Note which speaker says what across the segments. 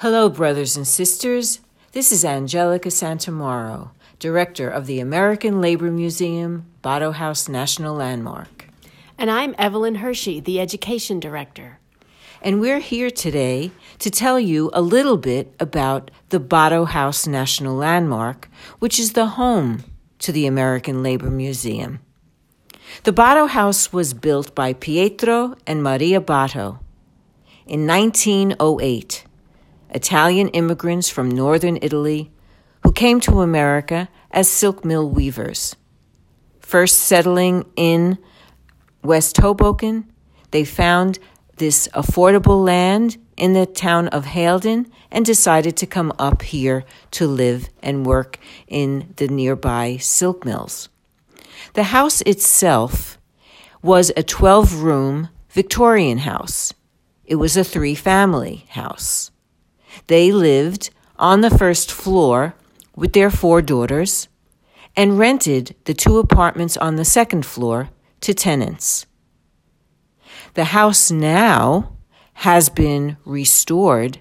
Speaker 1: Hello, brothers and sisters. This is Angelica Santomauro, Director of the American Labor Museum, Botto House National Landmark.
Speaker 2: And I'm Evelyn Hershey, the Education Director.
Speaker 1: And we're here today to tell you a little bit about the Botto House National Landmark, which is the home to the American Labor Museum. The Botto House was built by Pietro and Maria Botto in 1908 Italian immigrants from northern Italy who came to America as silk mill weavers. First settling in West Hoboken, they found this affordable land in the town of Haledon and decided to come up here to live and work in the nearby silk mills. The house itself was a 12 room Victorian house. It was a three family house. They lived on the first floor with their four daughters and rented the two apartments on the second floor to tenants. The house now has been restored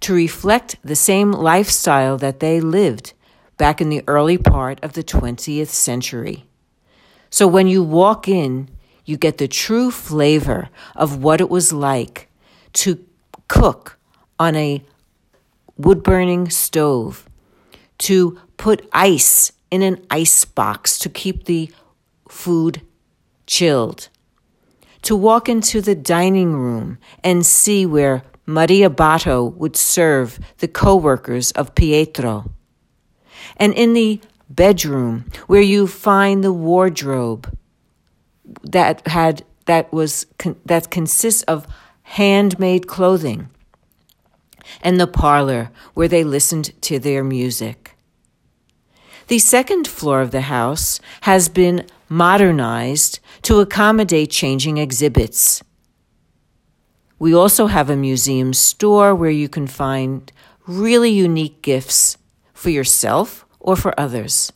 Speaker 1: to reflect the same lifestyle that they lived back in the early part of the 20th century. So when you walk in, you get the true flavor of what it was like to cook on a wood burning stove, to put ice in an ice box to keep the food chilled, to walk into the dining room and see where Maria Botto would serve the co-workers of Pietro. And in the bedroom where you find the wardrobe that had that was that consists of handmade clothing and the parlor where they listened to their music. The second floor of the house has been modernized to accommodate changing exhibits. We also have a museum store where you can find really unique gifts for yourself or for others.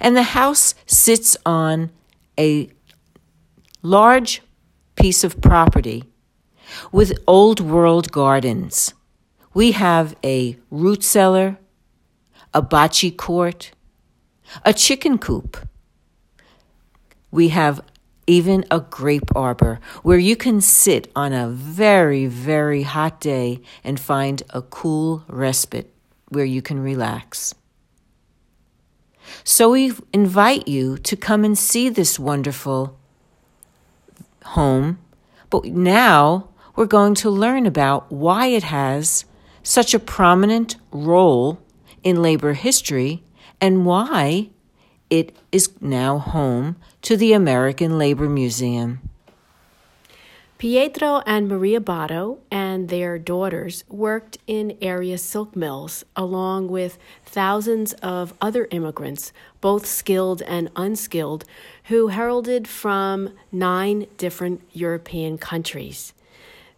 Speaker 1: And the house sits on a large piece of property with old world gardens. We have a root cellar, a bocce court, a chicken coop. We have even a grape arbor where you can sit on a very, very hot day and find a cool respite where you can relax. So we invite you to come and see this wonderful home, but now we're going to learn about why it has such a prominent role in labor history and why it is now home to the American Labor Museum.
Speaker 2: Pietro and Maria Botto and their daughters worked in area silk mills along with thousands of other immigrants, both skilled and unskilled, who heralded from nine different European countries.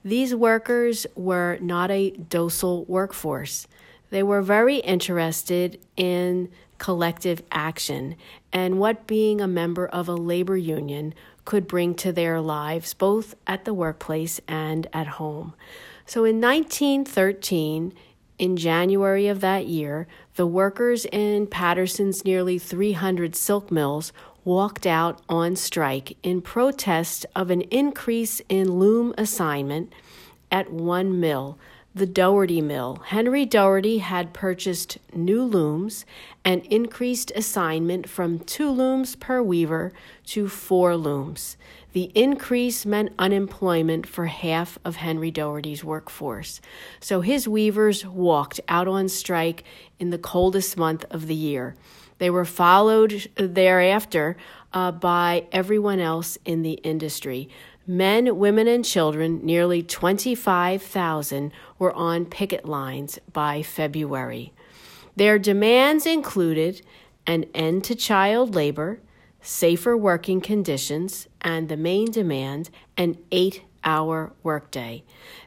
Speaker 2: These workers were not a docile workforce. They were very interested in collective action and what being a member of a labor union could bring to their lives, both at the workplace and at home. So in 1913, in January of that year, the workers in Paterson's nearly 300 silk mills walked out on strike in protest of an increase in loom assignment at one mill, the Doherty Mill. Henry Doherty had purchased new looms and increased assignment from two looms per weaver to four looms. The increase meant unemployment for half of Henry Doherty's workforce. So his weavers walked out on strike in the coldest month of the year. They were followed thereafter uh, by everyone else in the industry. Men, women, and children, nearly 25,000, were on picket lines by February. Their demands included an end to child labor, safer working conditions, and the main demand, an eight hour workday.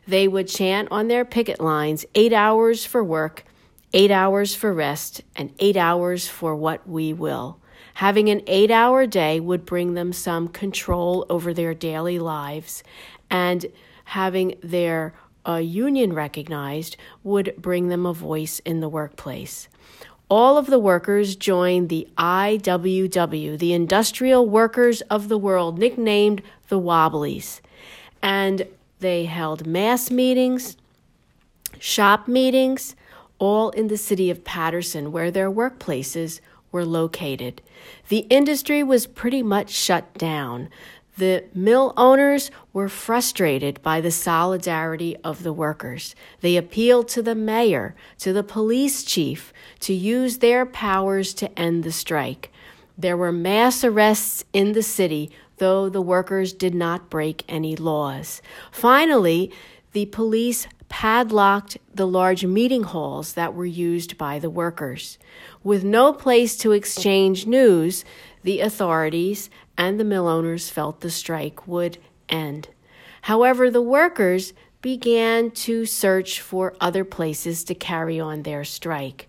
Speaker 2: They would chant on their picket lines eight hours for work, eight hours for rest, and eight hours for what we will. Having an eight hour day would bring them some control over their daily lives, and having their a union recognized would bring them a voice in the workplace. All of the workers joined the IWW, the Industrial Workers of the World, nicknamed the Wobblies. And they held mass meetings, shop meetings, all in the city of Paterson, where their workplaces were located. The industry was pretty much shut down. The mill owners were frustrated by the solidarity of the workers. They appealed to the mayor, to the police chief, to use their powers to end the strike. There were mass arrests in the city, though the workers did not break any laws. Finally, the police padlocked the large meeting halls that were used by the workers. With no place to exchange news, the authorities and the mill owners felt the strike would end. However, the workers began to search for other places to carry on their strike.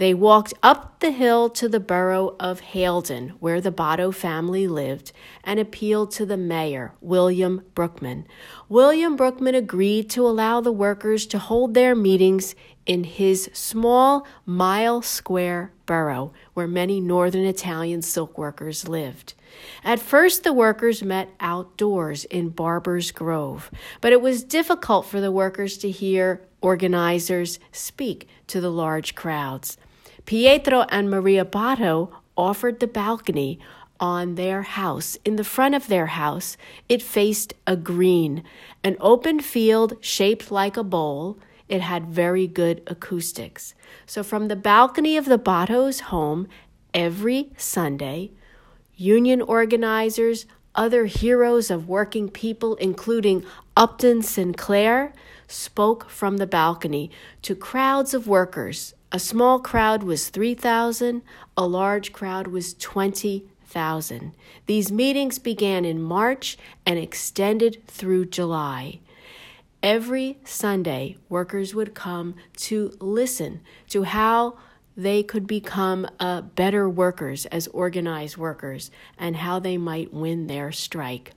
Speaker 2: They walked up the hill to the borough of Haledon, where the Botto family lived, and appealed to the mayor, William Brueckmann. William Brueckmann agreed to allow the workers to hold their meetings in his small mile square borough, where many northern Italian silk workers lived. At first, the workers met outdoors in Barber's Grove, but it was difficult for the workers to hear organizers speak to the large crowds. Pietro and Maria Botto offered the balcony on their house. In the front of their house, it faced a green, an open field shaped like a bowl. It had very good acoustics. So, from the balcony of the Botto's home, every Sunday, union organizers, other heroes of working people, including Upton Sinclair, spoke from the balcony to crowds of workers a small crowd was 3,000, a large crowd was 20,000. These meetings began in March and extended through July. Every Sunday, workers would come to listen to how they could become uh, better workers as organized workers and how they might win their strike.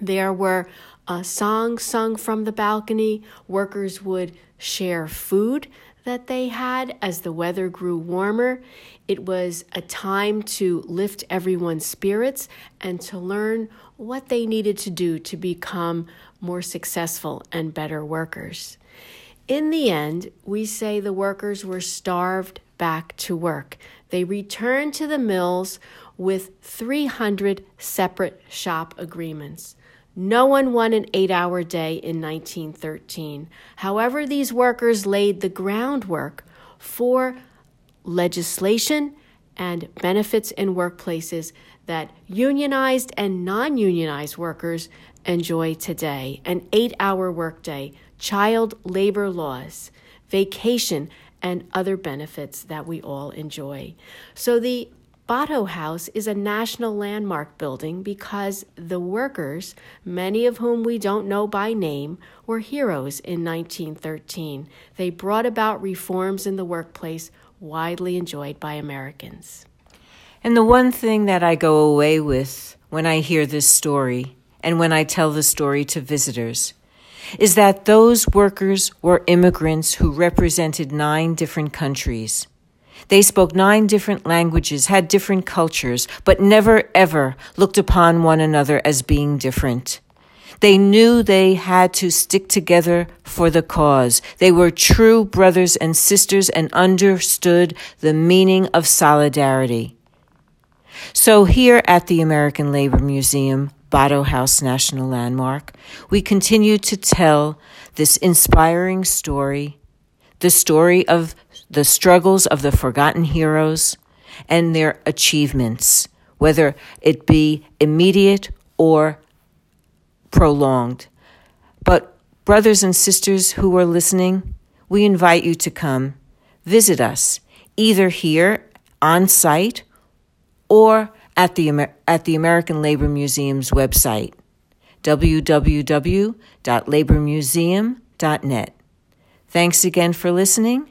Speaker 2: There were uh, songs sung from the balcony. Workers would share food that they had as the weather grew warmer. It was a time to lift everyone's spirits and to learn what they needed to do to become more successful and better workers. In the end, we say the workers were starved back to work. They returned to the mills with 300 separate shop agreements. No one won an eight hour day in 1913. However, these workers laid the groundwork for legislation and benefits in workplaces that unionized and non unionized workers enjoy today an eight hour workday, child labor laws, vacation, and other benefits that we all enjoy. So the Botto House is a national landmark building because the workers, many of whom we don't know by name, were heroes in 1913. They brought about reforms in the workplace widely enjoyed by Americans.
Speaker 1: And the one thing that I go away with when I hear this story and when I tell the story to visitors is that those workers were immigrants who represented nine different countries. They spoke nine different languages, had different cultures, but never ever looked upon one another as being different. They knew they had to stick together for the cause. They were true brothers and sisters and understood the meaning of solidarity. So here at the American Labor Museum, Botto House National Landmark, we continue to tell this inspiring story, the story of the struggles of the forgotten heroes, and their achievements, whether it be immediate or prolonged. But, brothers and sisters who are listening, we invite you to come visit us, either here on site or at the, Amer- at the American Labor Museum's website, www.labormuseum.net. Thanks again for listening